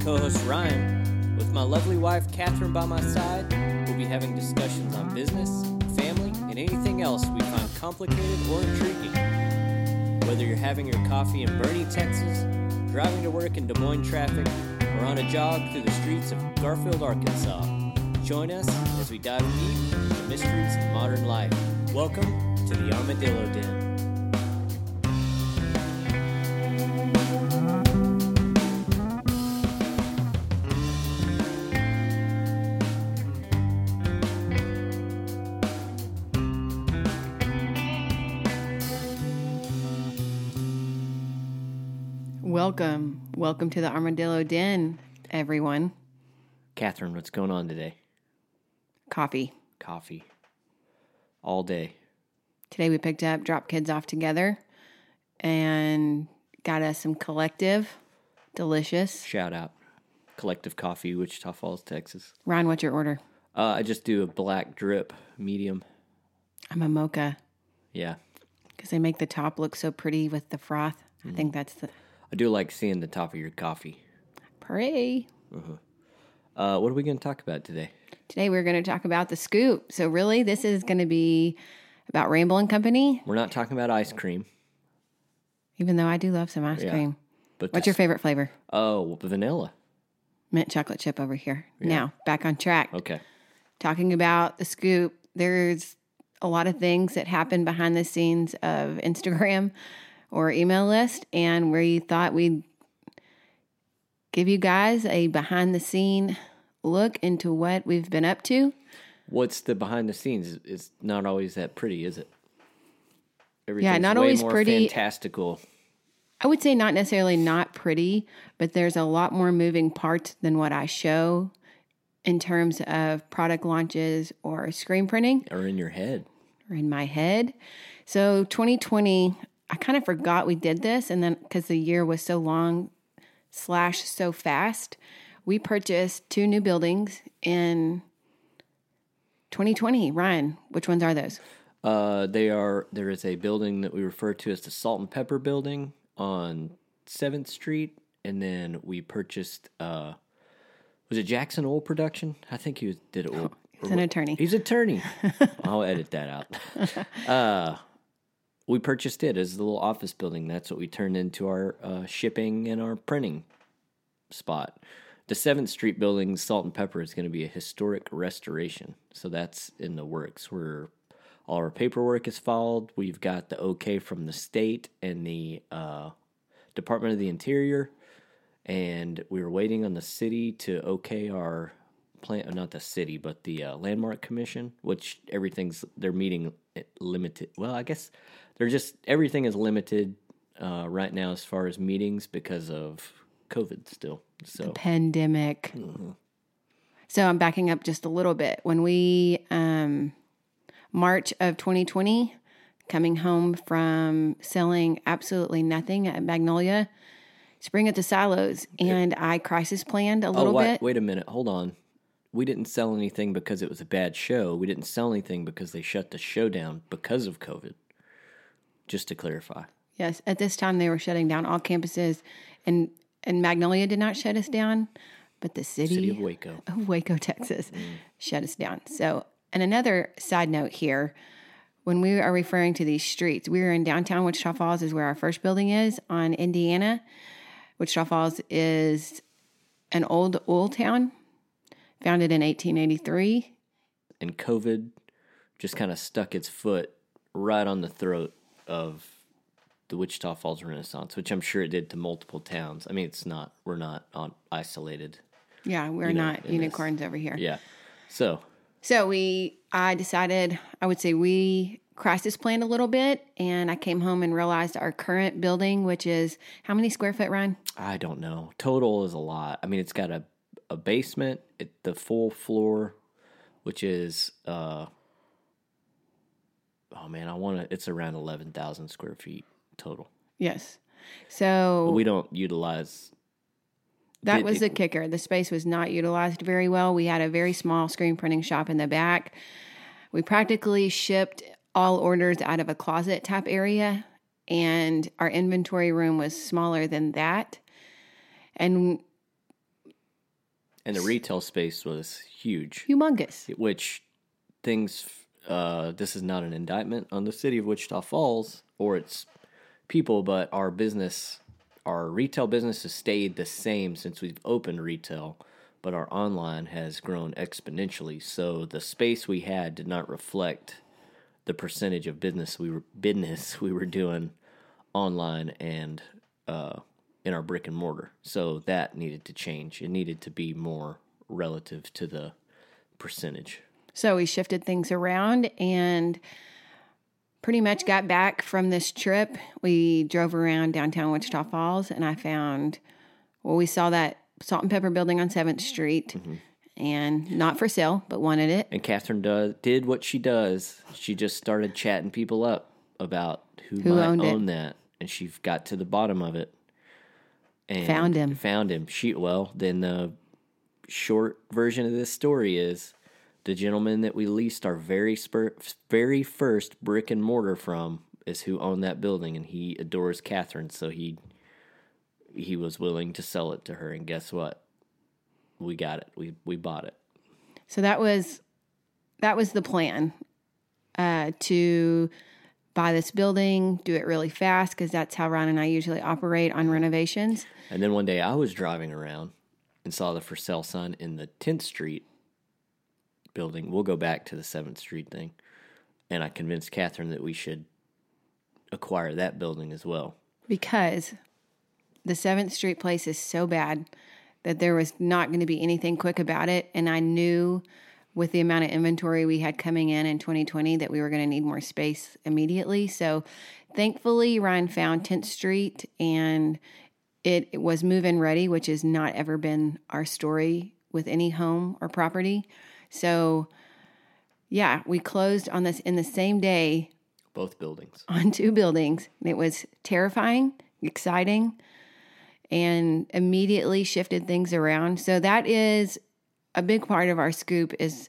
Co host Ryan. With my lovely wife Kathryn by my side, we'll be having discussions on business, family, and anything else we find complicated or intriguing. Whether you're having your coffee in Boerne, Texas, driving to work in Des Moines traffic, or on a jog through the streets of Garfield, Arkansas, join us as we dive deep into the mysteries of modern life. Welcome to the Armadillo Den. Welcome. Welcome to the Armadillo Den, everyone. Kathryn, what's going on today? Coffee. Coffee. All day. Today we picked up, dropped kids off together, and got us some collective. Delicious. Shout out. Collective Coffee, Wichita Falls, Texas. Ryan, what's your order? Uh, I just do a black drip, medium. I'm a mocha Yeah. because they make the top look so pretty with the froth. I think that's the I do like seeing the top of your coffee. pray. Uh huh. what are we going to talk about today? Today we're going to talk about the scoop. So really, this is going to be about Ramble and Company. We're not talking about ice cream, Even though I do love some ice Yeah. cream. but What's your favorite flavor? Oh, vanilla. Mint chocolate chip over here. Now back on track. Okay. talking about the scoop. There's a lot of things that happen behind the scenes of Instagram or email list, and we thought we'd give you guys a behind the scene look into what we've been up to. What's the behind the scenes? It's not always that pretty, is it? Everything's not way always pretty. Fantastical. I would say not necessarily not pretty, but there's a lot more moving parts than what I show in terms of product launches or screen printing. Or in your head. or in my head. So 2020, I kind of forgot we did this, and then because the year was so long slash so fast, we purchased two new buildings in 2020. Ryan, which ones are those? Uh, they are. There is a building that we refer to as the Salt and Pepper Building on Seventh Street, and then we purchased. Uh, was it Jackson Oil Production? I think he did oil. He's an attorney. He's an attorney. I'll edit that out. Uh, we purchased it as a little office building. That's what we turned into our uh, shipping and our printing spot. The Seventh Street building, Salt and Pepper, is going to be a historic restoration. So that's in the works. We're all our paperwork is filed. We've got the okay from the state and the uh, Department of the Interior, and we were waiting on the city to okay our plan. Not the city, but the uh, Landmark Commission, which everything's they're meeting it limited. Well, I guess they're just everything is limited uh, right now as far as meetings because of COVID still. So Pandemic. So I'm backing up just a little bit. When we, um, March of 2020, coming home from selling absolutely nothing at Magnolia, spring at the silos, and I crisis planned a oh, little wait, bit. wait a minute, hold on. We didn't sell anything because it was a bad show. We didn't sell anything because they shut the show down because of COVID. Just to clarify. Yes, at this time they were shutting down all campuses, and and Magnolia did not shut us down, but the city, City of Waco. of Waco, Texas, mm. shut us down. So, and another side note here, when we are referring to these streets, we are in downtown Wichita Falls, is where our first building is on Indiana. Wichita Falls is an old oil town, founded in 1883. and COVID just kind of stuck its foot right on the throat of the Wichita Falls Renaissance, which I'm sure it did to multiple towns. I mean, it's not we're not on isolated. Yeah, we're know, not this- unicorns over here. Yeah. So So we, I decided, I would say we crisis planned a little bit, and I came home and realized our current building, which is how many square foot, Ryan? I don't know. Total is a lot. I mean, it's got a a basement, it, the full floor, which is uh oh man, I want to. It's around eleven thousand square feet total. Yes. So We don't utilize. that was the kicker. The space was not utilized very well. We had a very small screen printing shop in the back. We practically shipped all orders out of a closet type area, and our inventory room was smaller than that. and And the retail space was huge, humongous. which things, uh, this is not an indictment on the city of Wichita Falls or its people, but our business, our retail business has stayed the same since we've opened retail, but our online has grown exponentially. So the space we had did not reflect the percentage of business we were business we were doing online and uh, in our brick and mortar. So that needed to change. It needed to be more relative to the percentage. So we shifted things around and pretty much got back from this trip. We drove around downtown Wichita Falls and I found, well, we saw that salt and pepper building on 7th Street mm-hmm. and not for sale, but wanted it. And Kathryn does, did what she does. She just started chatting people up about who, Who might owned it. own that, and she got to the bottom of it. And Found him. Found him. She well, then the short version of this story is the gentleman that we leased our very spur, very first brick and mortar from is who owned that building, and he adores Kathryn, so he he was willing to sell it to her. And guess what? We got it. We we bought it. So that was that was the plan uh, to buy this building, do it really fast because that's how Ryan and I usually operate on renovations. And then one day I was driving around and saw the for sale sign in the 10th Street building. We'll go back to the 7th Street thing. And I convinced Kathryn that we should acquire that building as well. because the Seventh Street place is so bad that there was not going to be anything quick about it. And I knew with the amount of inventory we had coming in in 2020 that we were going to need more space immediately. So thankfully, Ryan found 10th Street and it, it was move in ready, which has not ever been our story with any home or property. So yeah, we closed on this in the same day Both buildings. on two buildings. And it was terrifying, exciting, and immediately shifted things around. So that is a big part of our scoop is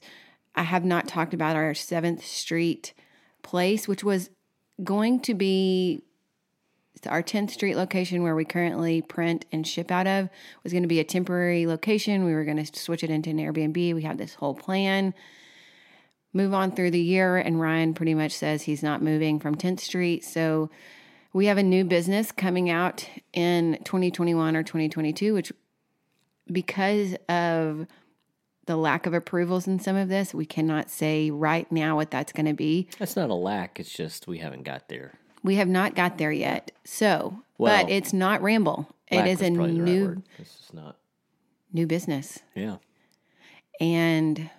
I have not talked about our 7th Street place, which was going to be our 10th Street location where we currently print and ship out of was going to be a temporary location. We were going to switch it into an Airbnb. We had this whole plan move on through the year, and Ryan pretty much says he's not moving from 10th Street. So we have a new business coming out in 2021 or 2022, which because of the lack of approvals in some of this, we cannot say right now what that's going to be. That's not a lack, it's just we haven't got there. We have not got there yet. So, Well, but it's not ramble. It is a the right new. This is not. new business. Yeah. And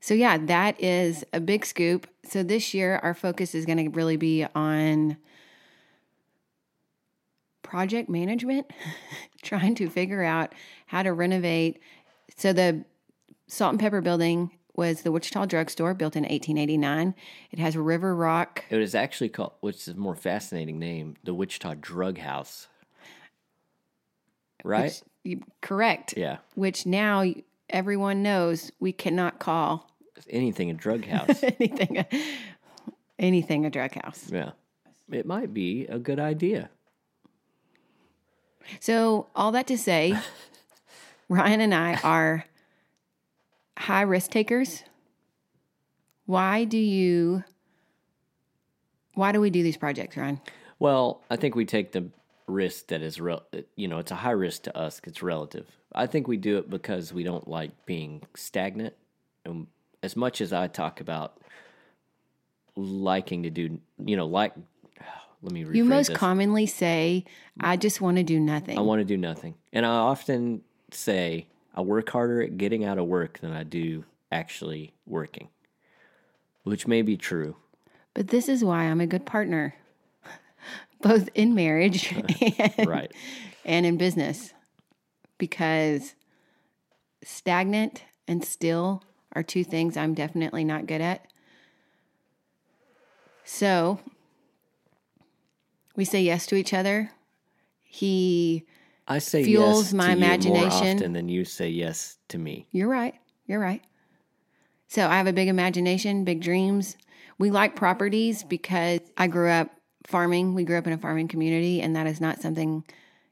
so, yeah, that is a big scoop. So, this year, our focus is going to really be on project management, trying to figure out how to renovate. So, the Salt and Pepper building was the Wichita Drugstore built in 1889. It has River Rock. It was actually called, which is a more fascinating name, the Wichita Drug House. Right? Which, correct. yeah. Which now everyone knows we cannot call Anything a drug house. anything a, anything a drug house. yeah. It might be a good idea. So, all that to say, Ryan and I are high risk takers. Why do you why do we do these projects, Ryan? Well, I think we take the risk that is, real you know, it's a high risk to us. It's relative. I think we do it because we don't like being stagnant. And as much as I talk about liking to do, you know, like, let me rephrase You most this. commonly say, I just want to do nothing. I want to do nothing. And I often say I work harder at getting out of work than I do actually working, which may be true. but this is why I'm a good partner, both in marriage and, Right. and in business, because stagnant and still are two things I'm definitely not good at. So we say yes to each other. He, I say Fuels yes my to you more imagination. often than you say yes to me. you're right, you're right. So I have a big imagination, big dreams. We like properties because I grew up farming. We grew up in a farming community, and that is not something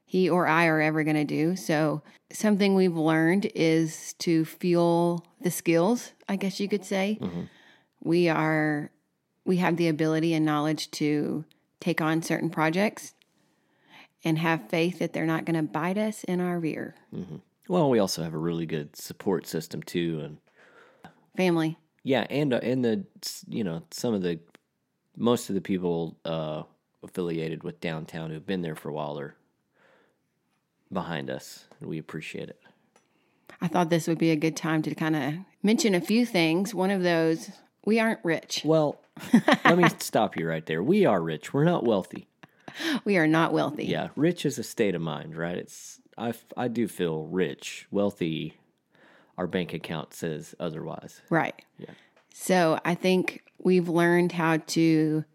he or I are ever going to do. So, something we've learned is to fuel the skills, I guess you could say. Mm-hmm. We are we have the ability and knowledge to take on certain projects and have faith that they're not going to bite us in our rear. Well, we also have a really good support system too, and Family. yeah, and uh, and the you know some of the most of the people uh, affiliated with downtown who've been there for a while are behind us, and we appreciate it. I thought this would be a good time to kind of mention a few things. One of those, we aren't rich. Well, let me stop you right there. We are rich. We're not wealthy. We are not wealthy. Yeah, rich is a state of mind, right? It's I I do feel rich, wealthy. Our bank account says otherwise. Right. Yeah. So I think we've learned how to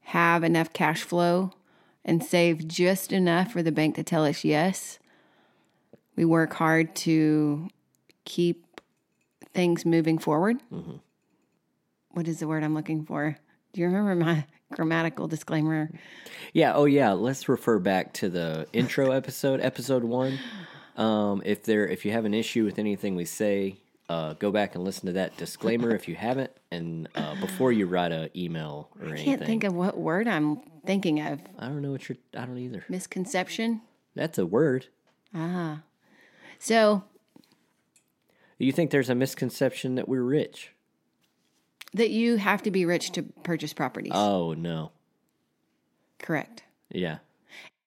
have enough cash flow and save just enough for the bank to tell us yes. We work hard to keep things moving forward. Mm-hmm. What is the word I'm looking for? Do you remember my grammatical disclaimer? Yeah. Oh, yeah. Let's refer back to the intro episode, episode one. Um, if there, if you have an issue with anything we say, uh, go back and listen to that disclaimer if you haven't, and uh, before you write a email or anything. I anything. can't think of what word I'm thinking of. I don't know what you're. I don't either. Misconception? That's a word. Ah. So You think there's a misconception that we're rich? That you have to be rich to purchase properties. Oh no. Correct. Yeah.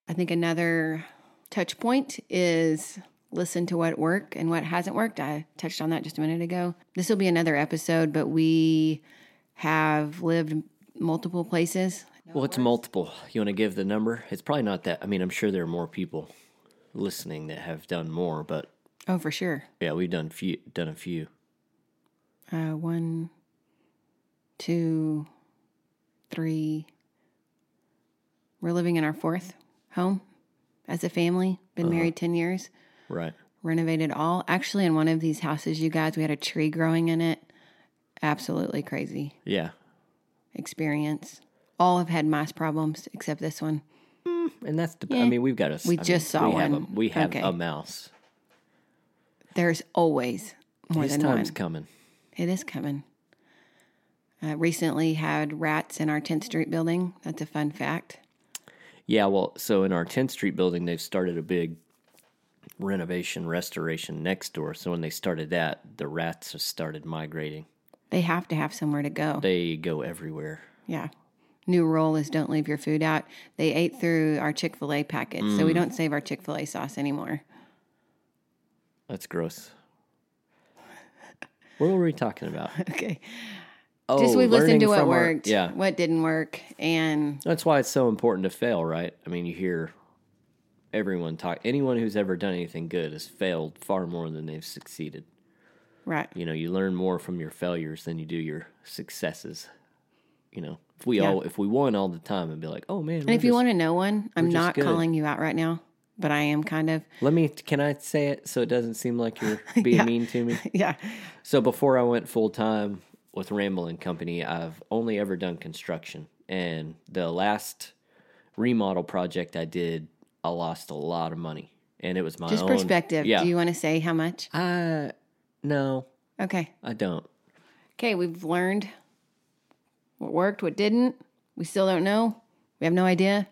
I think another touch point is listen to what worked and what hasn't worked. I touched on that just a minute ago. This will be another episode, but we have lived multiple places. Well, it's multiple. You want to give the number? It's probably not that. I mean, I'm sure there are more people listening that have done more, but Oh, for sure. yeah, we've done few, done a few. Uh, one, two, three. We're living in our fourth home as a family. Been uh-huh. married 10 years. Right. Renovated all. Actually, in one of these houses, you guys, we had a tree growing in it. Absolutely crazy. Yeah. experience. All have had mice problems except this one. Mm, and that's the. Yeah. I mean, we've got a. We I mean, just saw we Have a, one. we have Okay. a mouse. There's always more His than one. time's coming. It is coming. Uh, recently had rats in our 10th Street building. That's a fun fact. Yeah. Well, so in our 10th Street building, they've started a big renovation restoration next door. So when they started that, the rats have started migrating. They have to have somewhere to go. They go everywhere. yeah. New rule is don't leave your food out. They ate through our Chick fil A package, so Mm. we don't save our Chick fil A sauce anymore. That's gross. What were we talking about? Okay. Oh, Just we've listened to what from our- worked, yeah. what didn't work, and That's why it's so important to fail, right? I mean, you hear everyone talk. Anyone who's ever done anything good has failed far more than they've succeeded. right. You know, you learn more from your failures than you do your successes. You know, if we Yeah. all if we won all the time and be like, oh man, And if you want to know one, I'm not calling you out right now, but I am kind of. let me. Can I say it so it doesn't seem like you're being Yeah. mean to me? Yeah. So before I went full time with Ramble and Company, I've only ever done construction. And the last remodel project I did, I lost a lot of money. And it was my Just own perspective. Yeah. Do you want to say how much? I no, Okay. I don't. Okay. We've learned what worked, what didn't. We still don't know. We have no idea.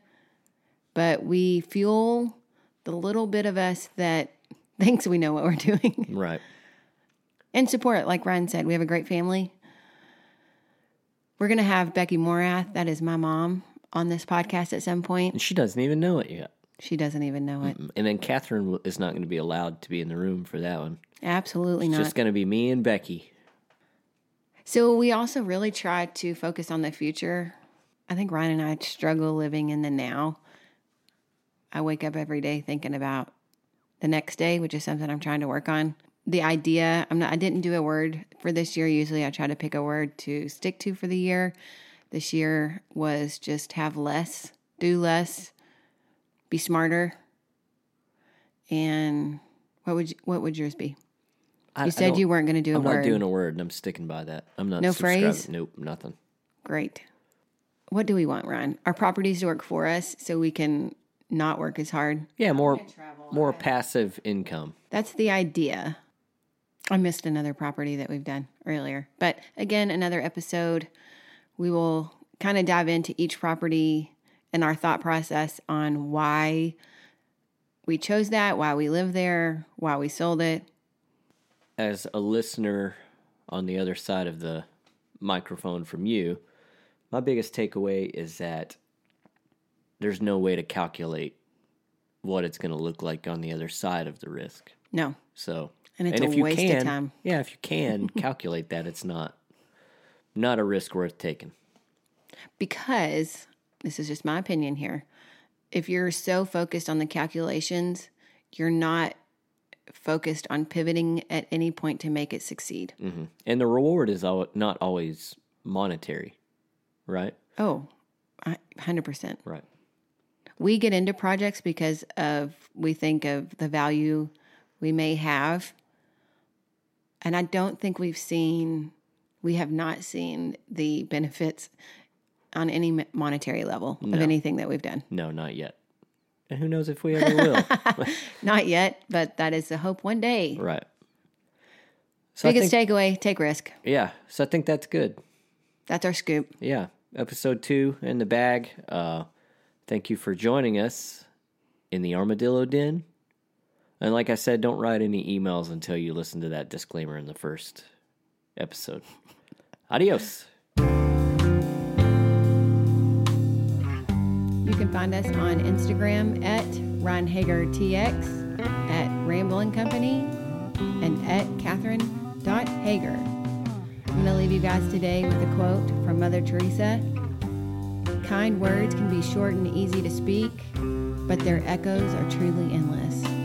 But we fuel the little bit of us that thinks we know what we're doing Right. and support. Like Ryan said, we have a great family. We're going to have Becky Morath, that is my mom, on this podcast at some point. And she doesn't even know it yet. She doesn't even know it. And then Kathryn is not going to be allowed to be in the room for that one. Absolutely It's not. It's just going to be me and Becky. So we also really try to focus on the future. I think Ryan and I struggle living in the now. I wake up every day thinking about the next day, which is something I'm trying to work on. The idea, I'm not I didn't do a word for this year. Usually I try to pick a word to stick to for the year. This year was just have less, do less, be smarter. And what would you, what would yours be? I, You said you weren't going to do a I'm word. I'm not doing a word, and I'm sticking by that. I'm not No phrase? Nope, nothing. Great. What do we want, Ryan? Our properties to work for us so we can not work as hard. Yeah, more more passive income. That's the idea. I missed another property that we've done earlier. But again, another episode. We will kind of dive into each property and our thought process on why we chose that, why we live there, why we sold it. As a listener on the other side of the microphone from you, my biggest takeaway is that there's no way to calculate what it's going to look like on the other side of the risk. No. So, And it's if a you waste can, of time. Yeah, if you can calculate that, it's not not a risk worth taking. because this is just my opinion here. If you're so focused on the calculations, you're not focused on pivoting at any point to make it succeed. hmm And the reward is al- not always monetary, right? Oh, 100%. Right. We get into projects because of we think of the value we may have. And I don't think we've seen we have not seen the benefits on any monetary level of anything that we've done. No, not yet. And who knows if we ever will. Not yet, but that is the hope one day. right. So Biggest think, takeaway, take risk. yeah, so I think that's good. That's our scoop. Yeah, episode two in the bag. Uh, thank you for joining us in the Armadillo Den. And like I said, don't write any emails until you listen to that disclaimer in the first episode. Adios. You can find us on Instagram at Ryan Hager TX, at Ramble and Company, and at Kathryn.Hager. I'm going to leave you guys today with a quote from Mother Teresa Kind words can be short and easy to speak, but their echoes are truly endless.